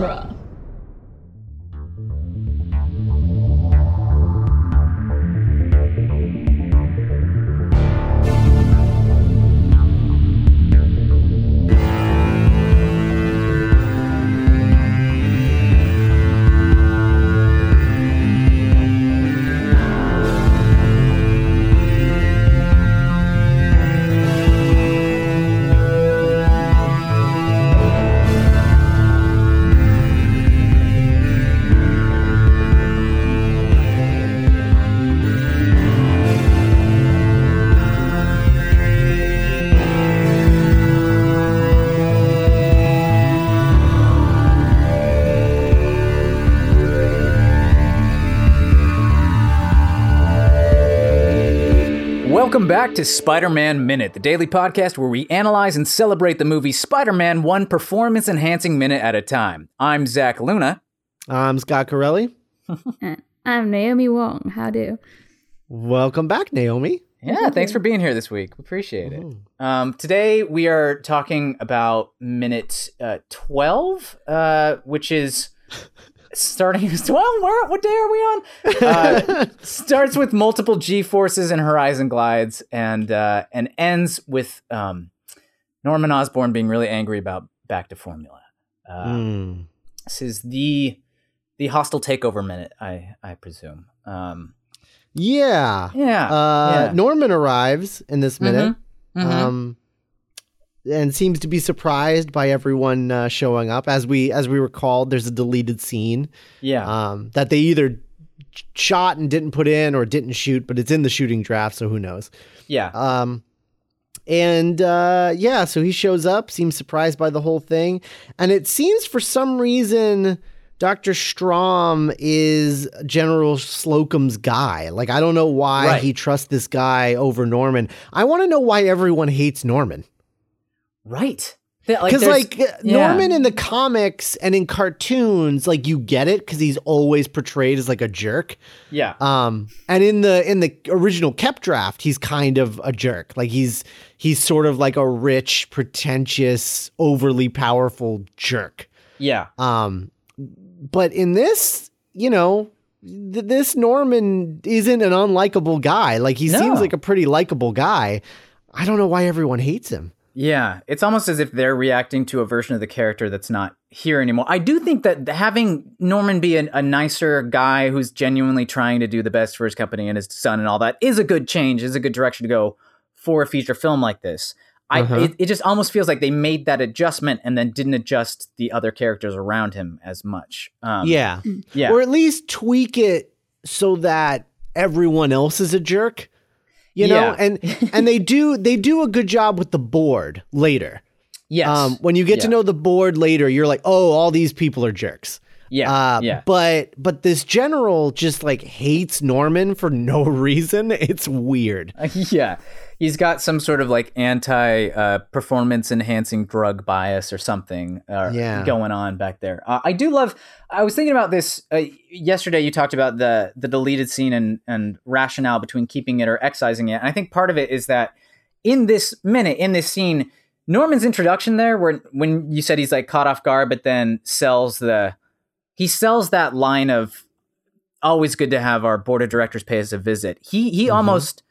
genre. Welcome back to Spider Man Minute, the daily podcast where we analyze and celebrate the movie Spider Man one performance enhancing minute at a time. I'm Zach Luna. I'm Scott Corelli. I'm Naomi Wong. How do? Welcome back, Naomi. Yeah, thanks for being here this week. We appreciate it. Um, today we are talking about minute uh, 12, uh, which is starting. Well, where, what day are we on? Uh, starts with multiple G forces and horizon glides, and uh, and ends with um, Norman Osborn being really angry about back to formula. Uh, Mm. This is the the hostile takeover minute, I I presume. Um, Yeah. yeah. Uh, yeah. Norman arrives in this minute Mhm. um, and seems to be surprised by everyone uh, showing up. As we as we recalled, there's a deleted scene yeah. um, that they either shot and didn't put in or didn't shoot, but it's in the shooting draft, so who knows. yeah. Um, and uh, yeah, so he shows up, seems surprised by the whole thing, and it seems for some reason Doctor Stromm is General Slocum's guy. Like I don't know why Right. he trusts this guy over Norman. I want to know why everyone hates Norman. Right. Because there's- like, uh, yeah. Norman in the comics and in cartoons, like you get it because he's always portrayed as like a jerk. Yeah. Um, and in the in the original Koepp draft, he's kind of a jerk. Like he's he's sort of like a rich, pretentious, overly powerful jerk. yeah. Um, but in this, you know, th- this Norman isn't an unlikable guy. Like he No. seems like a pretty likable guy. I don't know why everyone hates him. Yeah. It's almost as if they're reacting to a version of the character that's not here anymore. I do think that having Norman be a, a nicer guy who's genuinely trying to do the best for his company and his son and all that is a good change, is a good direction to go for a feature film like this. I, Uh-huh. it, it just almost feels like they made that adjustment and then didn't adjust the other characters around him as much. Um, yeah. Yeah. Or at least tweak it so that everyone else is a jerk. You know, Yeah. and and they do they do a good job with the board later. yes. Um, when you get to know the board later, you're like, oh, all these people are jerks. Yeah. Uh, yeah. But but this general just like hates Norman for no reason. It's weird. yeah he's got some sort of like anti uh, performance enhancing drug bias or something uh, Yeah. going on back there uh, i do love i was thinking about this uh, yesterday you talked about the the deleted scene and and rationale between keeping it or excising it and i think part of it is that in this minute in this scene norman's introduction there where when you said he's like caught off guard but then sells the he sells that line of always good to have our board of directors pay us a visit he he Mhm. almost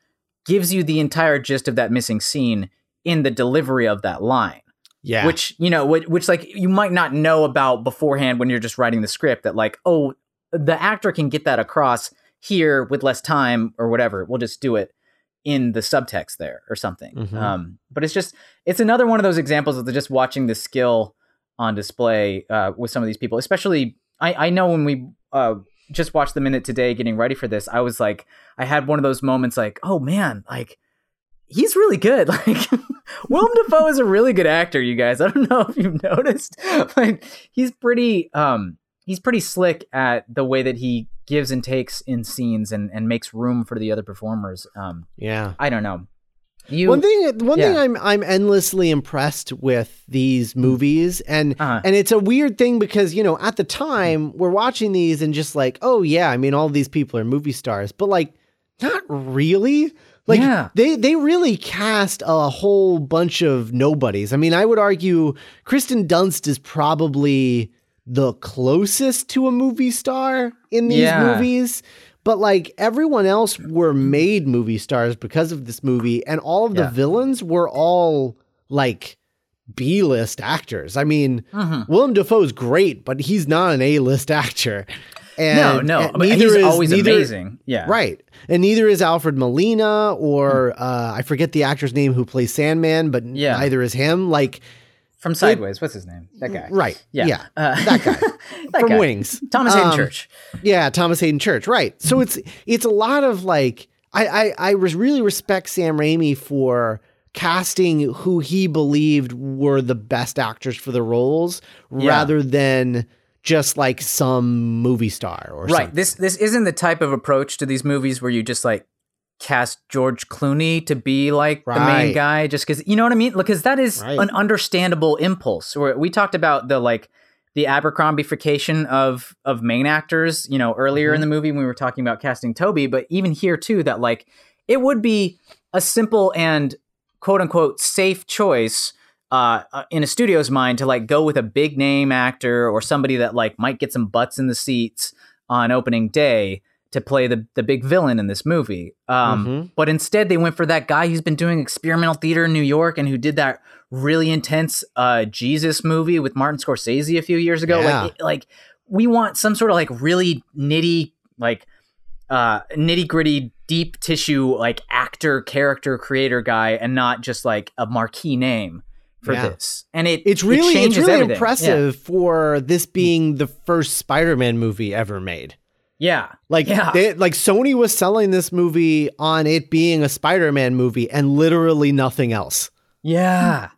gives you the entire gist of that missing scene in the delivery of that line Yeah. which you know which, which like you might not know about beforehand when you're just writing the script that like oh the actor can get that across here with less time or whatever we'll just do it in the subtext there or something Mhm. um, but it's just it's another one of those examples of the, just watching the skill on display uh, with some of these people especially i, I know when we uh, just watched the minute today getting ready for this i was like i had one of those moments like oh man like he's really good like Willem Dafoe is a really good actor, you guys. I don't know if you've noticed. Like he's pretty um he's pretty slick at the way that he gives and takes in scenes and, and makes room for the other performers. Um yeah. I don't know. You one thing one thing. I'm I'm endlessly impressed with these movies and Uh-huh. and it's a weird thing because you know at the time we're watching these and just like oh yeah I mean all these people are movie stars but like not really like Yeah. they they really cast a whole bunch of nobodies I mean I would argue Kirsten Dunst is probably the closest to a movie star in these Yeah. movies. But like everyone else were made movie stars because of this movie, and all of the Yeah. villains were all like B list actors. I mean, Mhm. Willem Dafoe's great, but he's not an A list actor. And, no, no, and but he's always amazing. Yeah, Right. And neither is Alfred Molina or Hmm. uh, I forget the actor's name who plays Sandman, but Yeah. neither is him. Like, From Sideways, what's his name? That guy. right. Yeah, Yeah. Uh, That guy that from guy. Wings. Thomas Hayden Um, Church. Yeah, Thomas Hayden Church. Right. So it's it's a lot of like I I, I really respect Sam Raimi for casting who he believed were the best actors for the roles Yeah. rather than just like some movie star or Right. something. This this isn't the type of approach to these movies where you just like cast George Clooney to be like the main guy just because you know what I mean? Because that is Right. an understandable impulse. Where we talked about the like the Abercrombification of of main actors, you know, earlier Mm-hmm. in the movie when we were talking about casting Tobey, but even here too, that like it would be a simple and quote unquote safe choice uh, uh, in a studio's mind to like go with a big name actor or somebody that like might get some butts in the seats on opening day to play the the big villain in this movie. Um, Mhm. But instead, they went for that guy who's been doing experimental theater in New York and who did that really intense uh, Jesus movie with Martin Scorsese a few years ago. Yeah. Like, it- like we want some sort of like really nitty, like uh, nitty gritty, deep tissue, like actor, character, creator guy, and not just like a marquee name for Yeah. this. And it It's it really it's really everything. impressive for this being the first Spider-Man movie ever made. Yeah. Like Yeah. they, like Sony was selling this movie on it being a Spider-Man movie and literally nothing else. Yeah.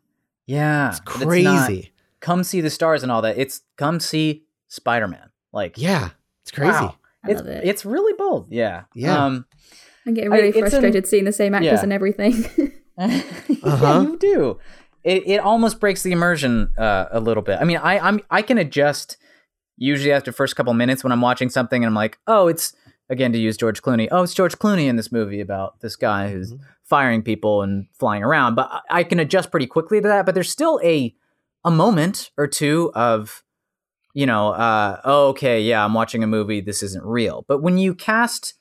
Yeah. It's It's not, crazy. come see the stars and all that. It's come see Spider Man. Like yeah, it's crazy. wow. It's it. it's really bold. Yeah. Yeah. Um I'm getting I- really an- frustrated seeing the same actors yeah. and everything. yeah, Uh-huh. you do. It it almost breaks the immersion uh, a little bit. I mean, I I'm I can adjust usually after the first couple minutes when I'm watching something and I'm like, oh, it's again to use George Clooney. Oh, it's George Clooney in this movie about this guy who's Mhm. firing people and flying around. But I- I can adjust pretty quickly to that. But there's still a a moment or two of you know, uh, oh, okay, yeah, I'm watching a movie. This isn't real. But when you cast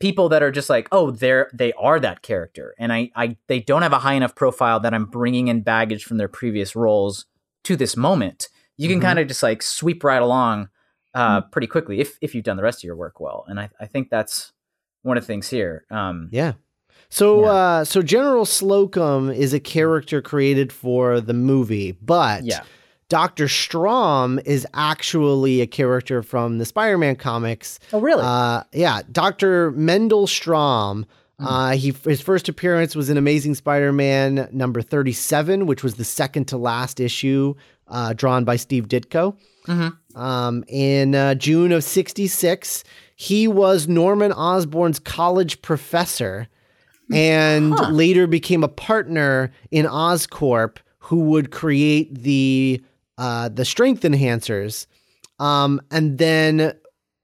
people that are just like, oh, they're they are that character, and I, I they don't have a high enough profile that I'm bringing in baggage from their previous roles to this moment. You can Mhm. kind of just like sweep right along uh, pretty quickly if if you've done the rest of your work well, and I, I think that's one of the things here. Um, Yeah. So Yeah. uh so General Slocum is a character created for the movie, but yeah, Dr. Stromm is actually a character from the Spider-Man comics. Oh, really? Uh yeah, Dr. Mendel Stromm Hmm. uh, he his first appearance was in Amazing Spider-Man number 37, which was the second to last issue, uh, drawn by Steve Ditko. Mhm. Um, in uh, June of 66, he was Norman Osborn's college professor and Huh. later became a partner in Oscorp who would create the uh, the strength enhancers. Um, and then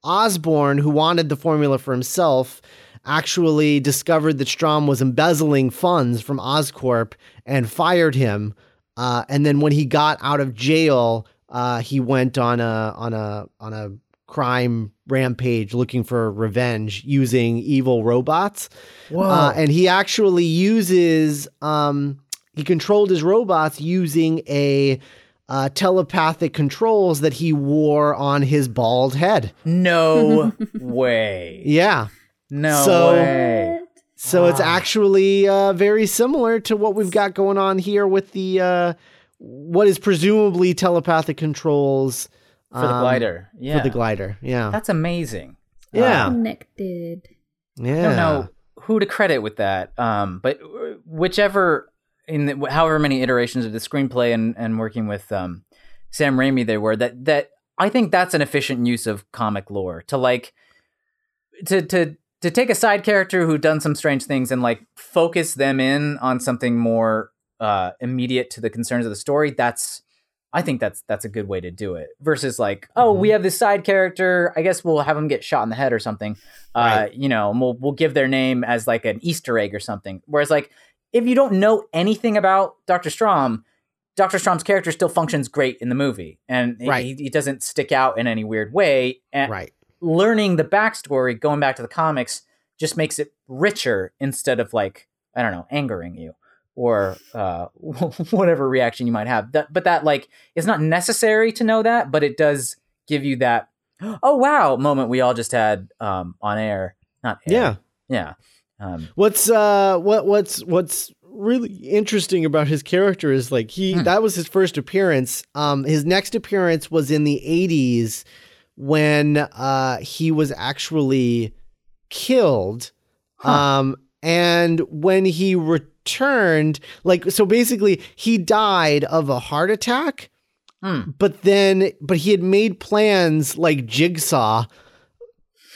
Osborn, who wanted the formula for himself, actually discovered that Stromm was embezzling funds from Oscorp and fired him. Uh, and then when he got out of jail, uh, he went on a on a on a crime rampage looking for revenge using evil robots. Uh, and he actually uses um, he controlled his robots using a uh, telepathic controls that he wore on his bald head. no way. Yeah. No So- way. So it's actually uh, very similar to what we've got going on here with the uh, what is presumably telepathic controls For the um, glider. Yeah. For the glider, yeah, That's amazing. Yeah. Uh, Connected. yeah. I don't know who to credit with that. Um, but whichever in the, however many iterations of the screenplay and, and working with um, Sam Raimi they were that that I think that's an efficient use of comic lore to like to to to take a side character who done some strange things and like focus them in on something more uh, immediate to the concerns of the story. That's I think that's that's a good way to do it versus like oh we have this side character I guess we'll have them get shot in the head or something uh, Right. you know, and we'll we'll give their name as like an Easter egg or something. Whereas like if you don't know anything about Doctor Stromm, Dr. Stromm's character still functions great in the movie, and he- Right. he, he doesn't stick out in any weird way. And Right. Learning the backstory, going back to the comics, just makes it richer instead of like I don't know, angering you or uh, whatever reaction you might have. That, but that like is not necessary to know that, but it does give you that oh wow moment we all just had um, on air. Not air. Yeah. yeah. Um, What's uh what what's what's really interesting about his character is like he Hmm. that was his first appearance. Um his next appearance was in the 80s when uh he was actually killed. Huh. Um and when he returned like so basically he died of a heart attack hmm. but then but he had made plans like jigsaw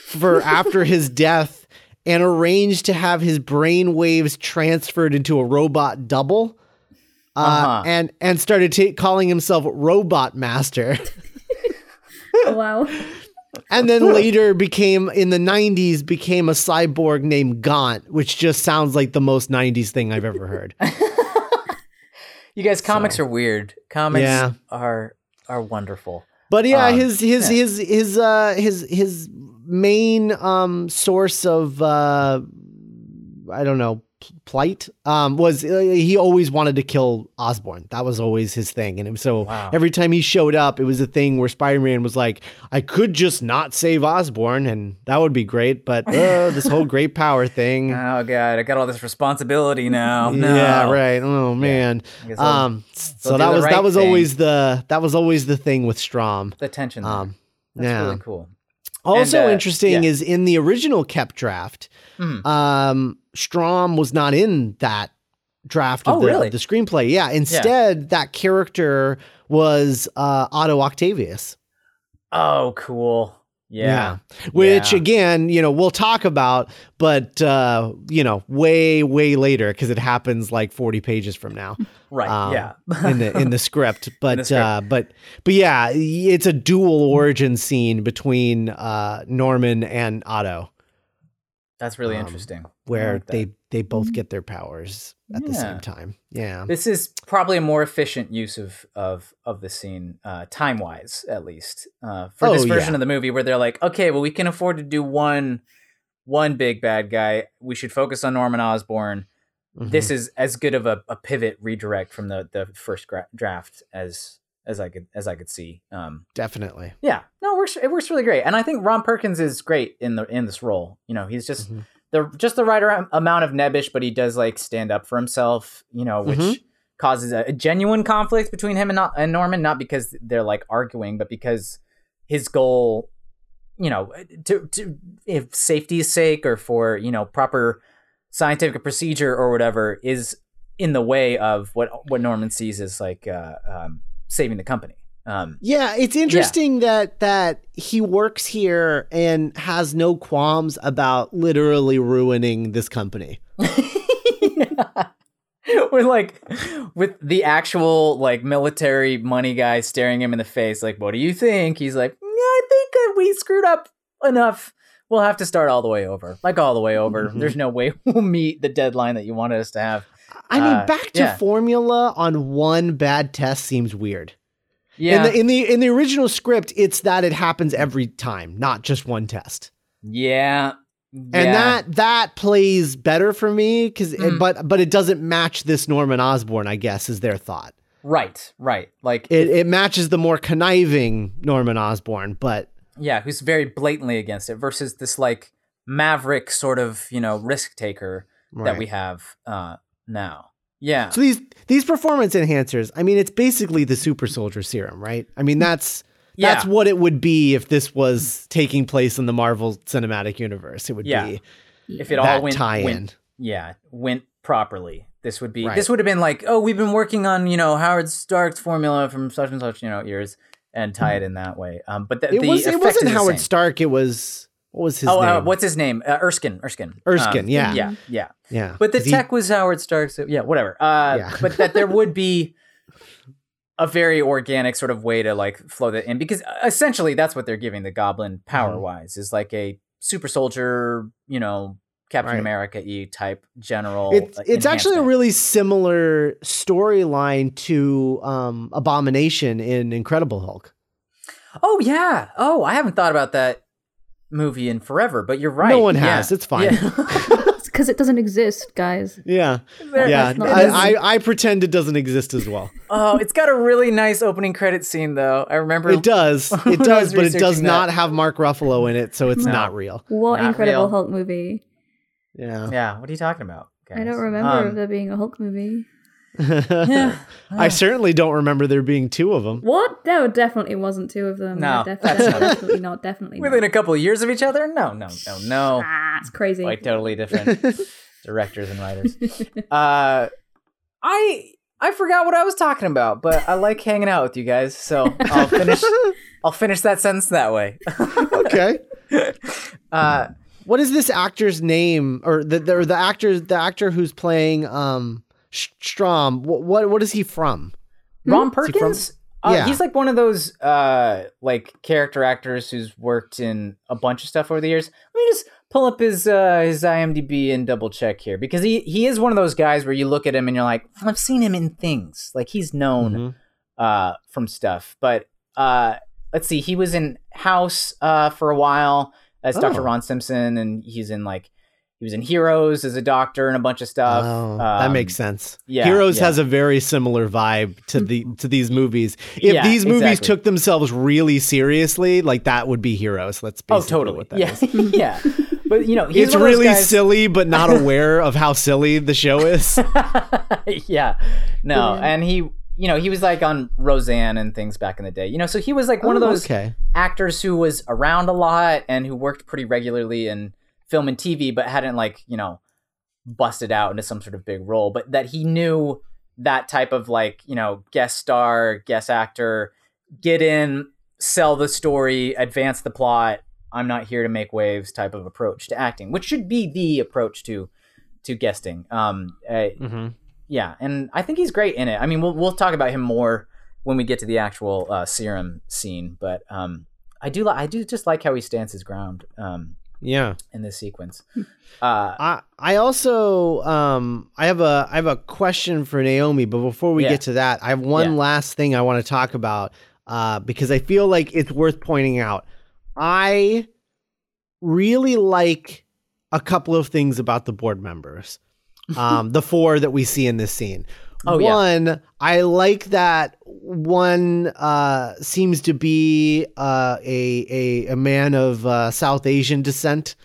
for after his death and arranged to have his brain waves transferred into a robot double uh, Uh-huh. and and started ta- calling himself robot master wow. and then later became in the 90s became a cyborg named gaunt which just sounds like the most 90s thing i've ever heard You guys, comics So- are weird. Comics Yeah. are are wonderful. But yeah, Um, his his yeah. his his uh his his main um source of uh I don't know p- plight um was uh, he always wanted to kill Osborn. That was always his thing, and so Wow. every time he showed up, it was a thing where Spider Man was like, I could just not save Osborn, and that would be great, but uh, this whole great power thing. Oh god, I got all this responsibility now. No. Yeah, right. Oh man. I'll- Um, so that was that was thing. always the that was always the thing with Stromm. the tension. Um, That's yeah. really cool. Also And, uh, interesting yeah. is in the original Koepp draft, Mhm. um, Stromm was not in that draft of Oh, the, really? the screenplay. Yeah, instead that character was uh, Otto Octavius. Oh, cool. Yeah. which Yeah. again, you know, we'll talk about, but uh, you know, way way later because it happens like forty pages from now Right. Um, yeah. in the in the script. But script. Uh, but but yeah, it's a dual origin scene between uh, Norman and Otto. That's really um, interesting. Where like they they both get their powers at the same time. Yeah. This is probably a more efficient use of of of the scene, uh, time wise, at least, uh, for this Oh, version yeah. of the movie, where they're like, okay, well, we can afford to do one one big bad guy. We should focus on Norman Osborn. Mhm. This is as good of a, a pivot redirect from the the first gra- draft as as I could as I could see. Um, definitely. yeah, no, it works. It works really great, and I think Ron Perkins is great in the in this role. You know, he's just Mhm. the just the right amount of nebbish, but he does like stand up for himself. You know, which Mhm. causes a, a genuine conflict between him and, not, and Norman, not because they're like arguing, but because his goal, you know, to to if safety's sake or for you know proper scientific procedure or whatever is in the way of what what Norman sees as like uh, um, saving the company. Um, Yeah, it's interesting that that he works here and has no qualms about literally ruining this company. We're like with the actual like military money guy staring him in the face, like, "What do you think?" He's like, "Yeah, I think that we screwed up enough. We'll have to start all the way over, like all the way over. Mhm. There's no way we'll meet the deadline that you wanted us to have." I mean, Uh, back to yeah. formula on one bad test seems weird. Yeah, In the in the in the original script, it's that it happens every time, not just one test. yeah, and that that plays better for me because Mm. but but it doesn't match this norman osborn i guess is their thought right, right, like it, it matches the more conniving norman osborn but yeah, who's very blatantly against it versus this like maverick sort of you know risk taker that we have uh, now. Yeah. so these these performance enhancers i mean it's basically the super soldier serum right i mean that's Yeah. that's what it would be if this was taking place in the marvel cinematic universe it would Yeah. be if it all went, tie-in went yeah went properly this would be Right. this would have been like oh we've been working on you know howard stark's formula from such and such you know years and tie it in that way um but the, it was, it wasn't howard stark it was what was his oh name uh, what's his name uh, erskine erskine Erskine, Um, yeah. yeah yeah yeah but the 'cause he- tech was howard stark's yeah whatever uh Yeah. but that there would be a very organic sort of way to like flow that in because uh, essentially that's what they're giving the goblin Mm-hmm. power wise is like a super soldier you know Captain Right. America y type general. It's uh, it's actually a really similar storyline to um, Abomination in Incredible Hulk. Oh yeah. Oh, I haven't thought about that movie in forever, but you're right. No one Yeah. has. It's fine. Yeah. Because it doesn't exist, guys. Yeah, There- yeah. I. I I pretend it doesn't exist as well. oh, it's got a really nice opening credit scene though. I remember It does. It does, but it does researching not have Mark Ruffalo in it, so it's No. not real. What Not Incredible real. Hulk movie? Yeah. Yeah, what are you talking about? I don't remember Um, there being a Hulk movie. Yeah. I certainly don't remember there being two of them. What? There definitely wasn't two of them. No, Yeah, that's definitely, not- definitely not. Definitely Within not. a couple of years of each other? No, no, no, no. Ah, it's crazy. Quite totally different directors and writers. Uh, I I forgot what I was talking about, but I like hanging out with you guys, so I'll finish. I'll finish that sentence that way. okay. Uh, What is this actor's name, or the the, or the actor the actor who's playing um Sh- Stromm? What, what what is he from? Ron Is he from- Perkins. Uh, Yeah. he's like one of those uh like character actors who's worked in a bunch of stuff over the years. Let me just pull up his uh his IMDb and double check here because he he is one of those guys where you look at him and you're like, I've seen him in things. Like he's known Mhm. uh from stuff. But uh let's see, he was in House uh for a while as Dr. Oh. Ron Simpson and he's in like he was in Heroes as a doctor and a bunch of stuff. Oh, that Um, makes sense. yeah, Heroes yeah. has a very similar vibe to the to these movies. If Yeah, these movies exactly. took themselves really seriously, like that would be Heroes. That's Oh, totally. what that Yeah, is. yeah. But you know, he's It's of really guys- silly, but not aware of how silly the show is. yeah, no, Brilliant. and he, you know, he was like on Roseanne and things back in the day. You know, so he was like one of Oh, those Okay. actors who was around a lot and who worked pretty regularly in film and TV, but hadn't like you know busted out into some sort of big role. But that he knew that type of like you know guest star, guest actor, get in, sell the story, advance the plot. I'm not here to make waves type of approach to acting, which should be the approach to to guesting. Um, uh, hmm yeah, and I think he's great in it. I mean, we'll we'll talk about him more when we get to the actual uh, serum scene, but um, I do li- I do just like how he stands his ground um, Yeah. in this sequence. Uh, I I also um I have a I have a question for Naomi, but before we Yeah. get to that, I have one Yeah. last thing I want to talk about uh because I feel like it's worth pointing out. I really like a couple of things about the board members. Um the four that we see in this scene. Oh, yeah. one, I like that one uh seems to be uh a a, a man of uh, South Asian descent.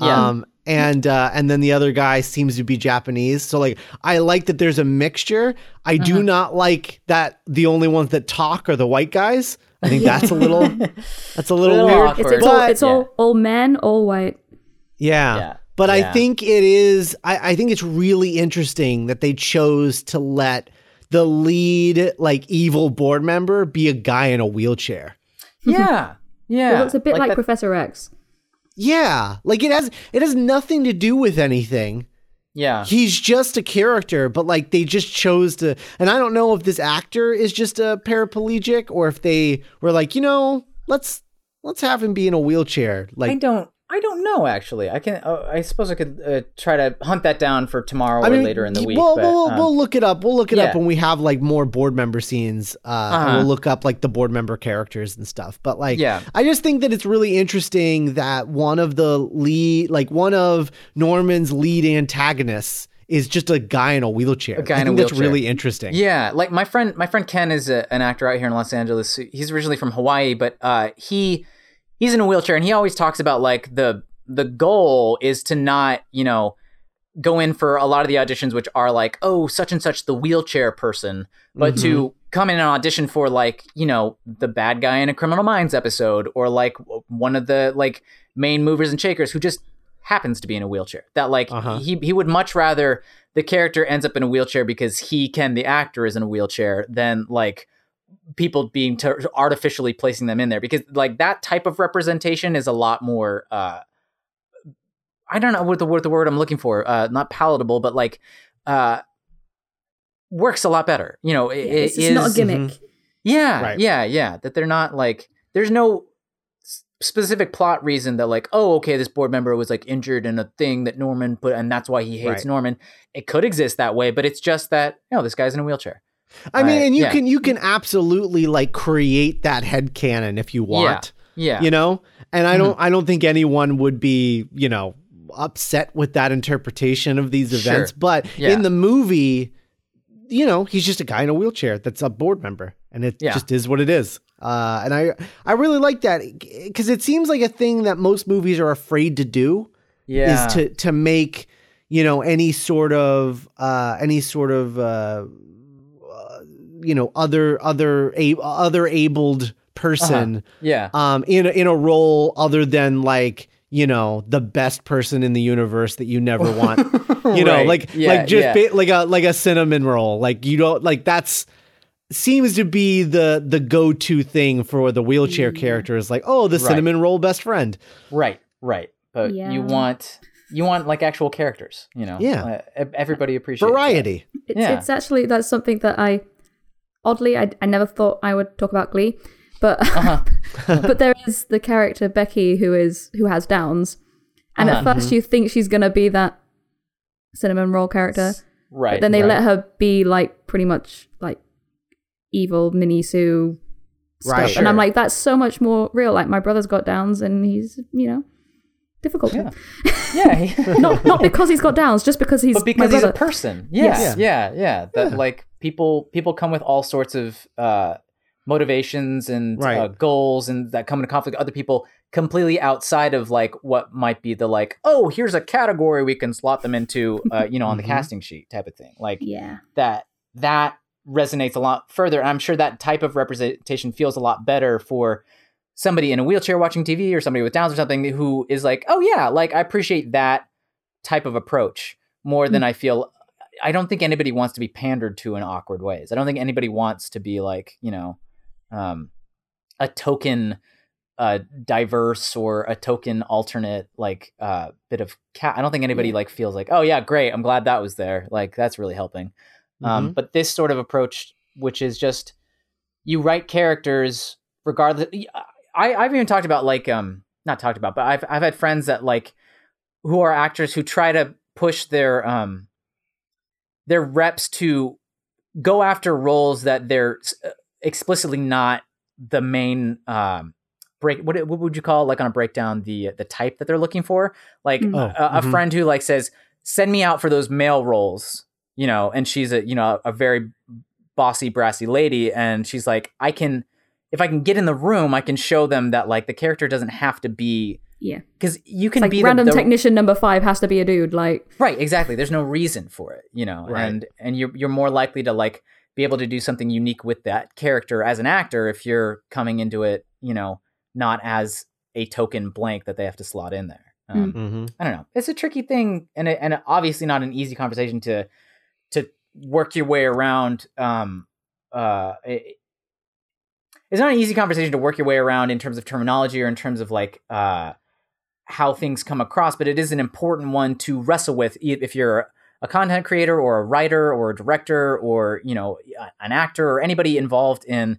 Yeah. Um, and uh, and then the other guy seems to be Japanese. So like, I like that there's a mixture. I do Uh-huh. not like that the only ones that talk are the white guys. I think that's a little that's a little, Little weird. awkward. It's, it's all But- it's all all men, all white. Yeah. Yeah. But I think it is I, I think it's really interesting that they chose to let the lead like evil board member be a guy in a wheelchair. yeah, yeah. It looks a bit like, that- Professor X. Yeah. Like it has it has nothing to do with anything. yeah. He's just a character, but like they just chose to. And I don't know if this actor is just a paraplegic or if they were like, you know, let's let's have him be in a wheelchair. Like I don't. I don't know actually. I can. Uh, I suppose I could uh, try to hunt that down for tomorrow I or mean, later in the week. We'll, but, we'll, um, we'll look it up. We'll look it up when we have like more board member scenes. Uh, Uh-huh. we'll look up like the board member characters and stuff. But like, Yeah. I just think that it's really interesting that one of the lead, like one of Norman's lead antagonists, is just a guy in a wheelchair. A guy I in a think that's really interesting. Yeah, like my friend, my friend Ken is a, an actor out here in Los Angeles. He's originally from Hawaii, but uh, he he's in a wheelchair, and he always talks about like the the goal is to not, you know, go in for a lot of the auditions, which are like, oh, such and such, the wheelchair person, but Mm-hmm. to come in and audition for like, you know, the bad guy in a Criminal Minds episode, or like one of the like main movers and shakers who just happens to be in a wheelchair. That like Uh-huh. he he would much rather the character ends up in a wheelchair because he can the actor is in a wheelchair than like people being t- artificially placing them in there because like that type of representation is a lot more uh I don't know what the what the word I'm looking for uh not palatable but like uh works a lot better you know it, it's it not a is- gimmick. yeah Right. yeah yeah that they're not like there's no specific plot reason that like oh okay this board member was like injured in a thing that Norman put and that's why he hates Right. Norman. It could exist that way, but it's just that you know this guy's in a wheelchair. I mean, and you yeah. can you can absolutely like create that head canon if you want. Yeah. yeah. You know? And I Mm-hmm. don't I don't think anyone would be, you know, upset with that interpretation of these Sure. events. But Yeah. in the movie, you know, he's just a guy in a wheelchair that's a board member. And it just is what it is. Uh, and I I really like that because it seems like a thing that most movies are afraid to do yeah. is to to make you know any sort of uh any sort of uh you know other other a, other abled person yeah. um in a, in a role other than like you know the best person in the universe that you never want you know Right. like Yeah, like just yeah. ba- like a like a cinnamon roll like you don't like that's seems to be the the go-to thing for the wheelchair character is like oh the Right. cinnamon roll best friend Right, right. But Yeah. you want you want like actual characters, you know. Yeah. Uh, everybody appreciates that. variety It's, Yeah. it's actually that's something that I oddly I, I never thought I would talk about Glee, but Uh-huh. but there is the character Becky who is who has Downs, and Uh-huh. at 1st you think she's gonna be that cinnamon roll character, Right. but then they right. let her be like pretty much like evil Minnie Sue stuff, Right. and I'm like that's so much more real. Like my brother's got Downs, and he's you know difficult. Yeah. Yeah. not not because he's got Downs, just because he's but because he's a person. Yeah, Yes. yeah, yeah. That Yeah. like people people come with all sorts of uh motivations and Right. uh, goals and that come into conflict with other people completely outside of like what might be the like oh here's a category we can slot them into uh you know on the Mhm. casting sheet type of thing like yeah. that that resonates a lot further. And I'm sure that type of representation feels a lot better for somebody in a wheelchair watching TV or somebody with Downs or something who is like, oh yeah, like I appreciate that type of approach more than I feel. I don't think anybody wants to be pandered to in awkward ways. I don't think anybody wants to be like, you know, um, a token uh diverse or a token alternate like uh bit of cat i don't think anybody Yeah. like feels like oh yeah great i'm glad that was there like that's really helping um, but this sort of approach, which is just you write characters regardless. I, I've even talked about like um not talked about, but I've I've had friends that like who are actors who try to push their um their reps to go after roles that they're uh, explicitly not the main um break what what would you call like on a breakdown the the type that they're looking for like Mm. Oh, a, a mhm. friend who like says send me out for those male roles you know and she's a you know a very bossy brassy lady and she's like i can if i can get in the room i can show them that like the character doesn't have to be Yeah. because you can like be random the, the technician number five has to be a dude. Like right exactly there's no reason for it you know Right. and and you're you're more likely to like be able to do something unique with that character as an actor if you're coming into it you know not as a token blank that they have to slot in there um, Mm-hmm. I don't know. It's a tricky thing, and it, and obviously not an easy conversation to to work your way around. Um, uh, it, it's not an easy conversation to work your way around in terms of terminology or in terms of like uh how things come across, but it is an important one to wrestle with if you're a content creator or a writer or a director or you know an actor or anybody involved in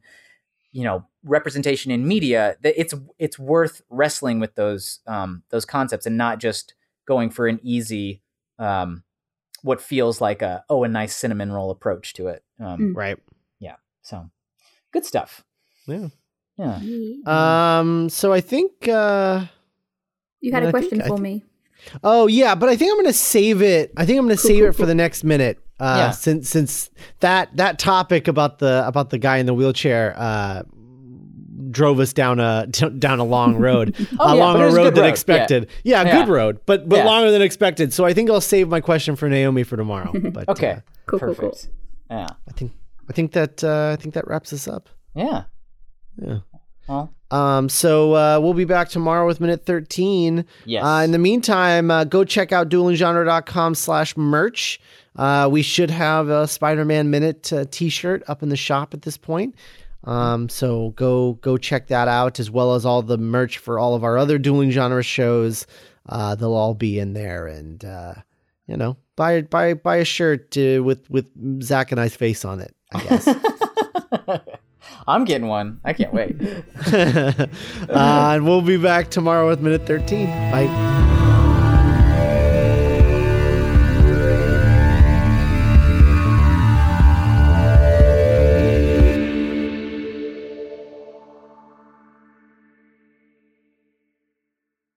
you know representation in media that it's it's worth wrestling with those um those concepts and not just going for an easy um what feels like a oh a nice cinnamon roll approach to it um Mm. Right. Yeah. So good stuff Yeah. yeah Um. So I think. uh you had I a think- question I for think- me. Oh yeah, but I think I'm gonna save it. I think I'm gonna Cool, save cool, it for cool. the next minute. Uh, Yeah. Since since that that topic about the about the guy in the wheelchair uh, drove us down a down a long road, Oh, a yeah, longer but it was a road than road. expected. Yeah, Yeah. good road, but but Yeah. longer than expected. So I think I'll save my question for Naomi for tomorrow. But okay uh, Cool, cool, cool. perfect yeah I think I think that uh, I think that wraps us up. yeah Yeah. well Um, so uh, we'll be back tomorrow with minute 13. yes Uh, in the meantime, uh, go check out duelinggenre.com slash merch. Uh, we should have a Spider-Man Minute uh, t-shirt up in the shop at this point. Um, so go go check that out as well as all the merch for all of our other dueling genre shows. Uh, they'll all be in there, and uh, you know, buy buy buy a shirt uh, with with Zach and I's face on it. I guess. I'm getting one. I can't wait. uh, and we'll be back tomorrow with minute 13. Bye.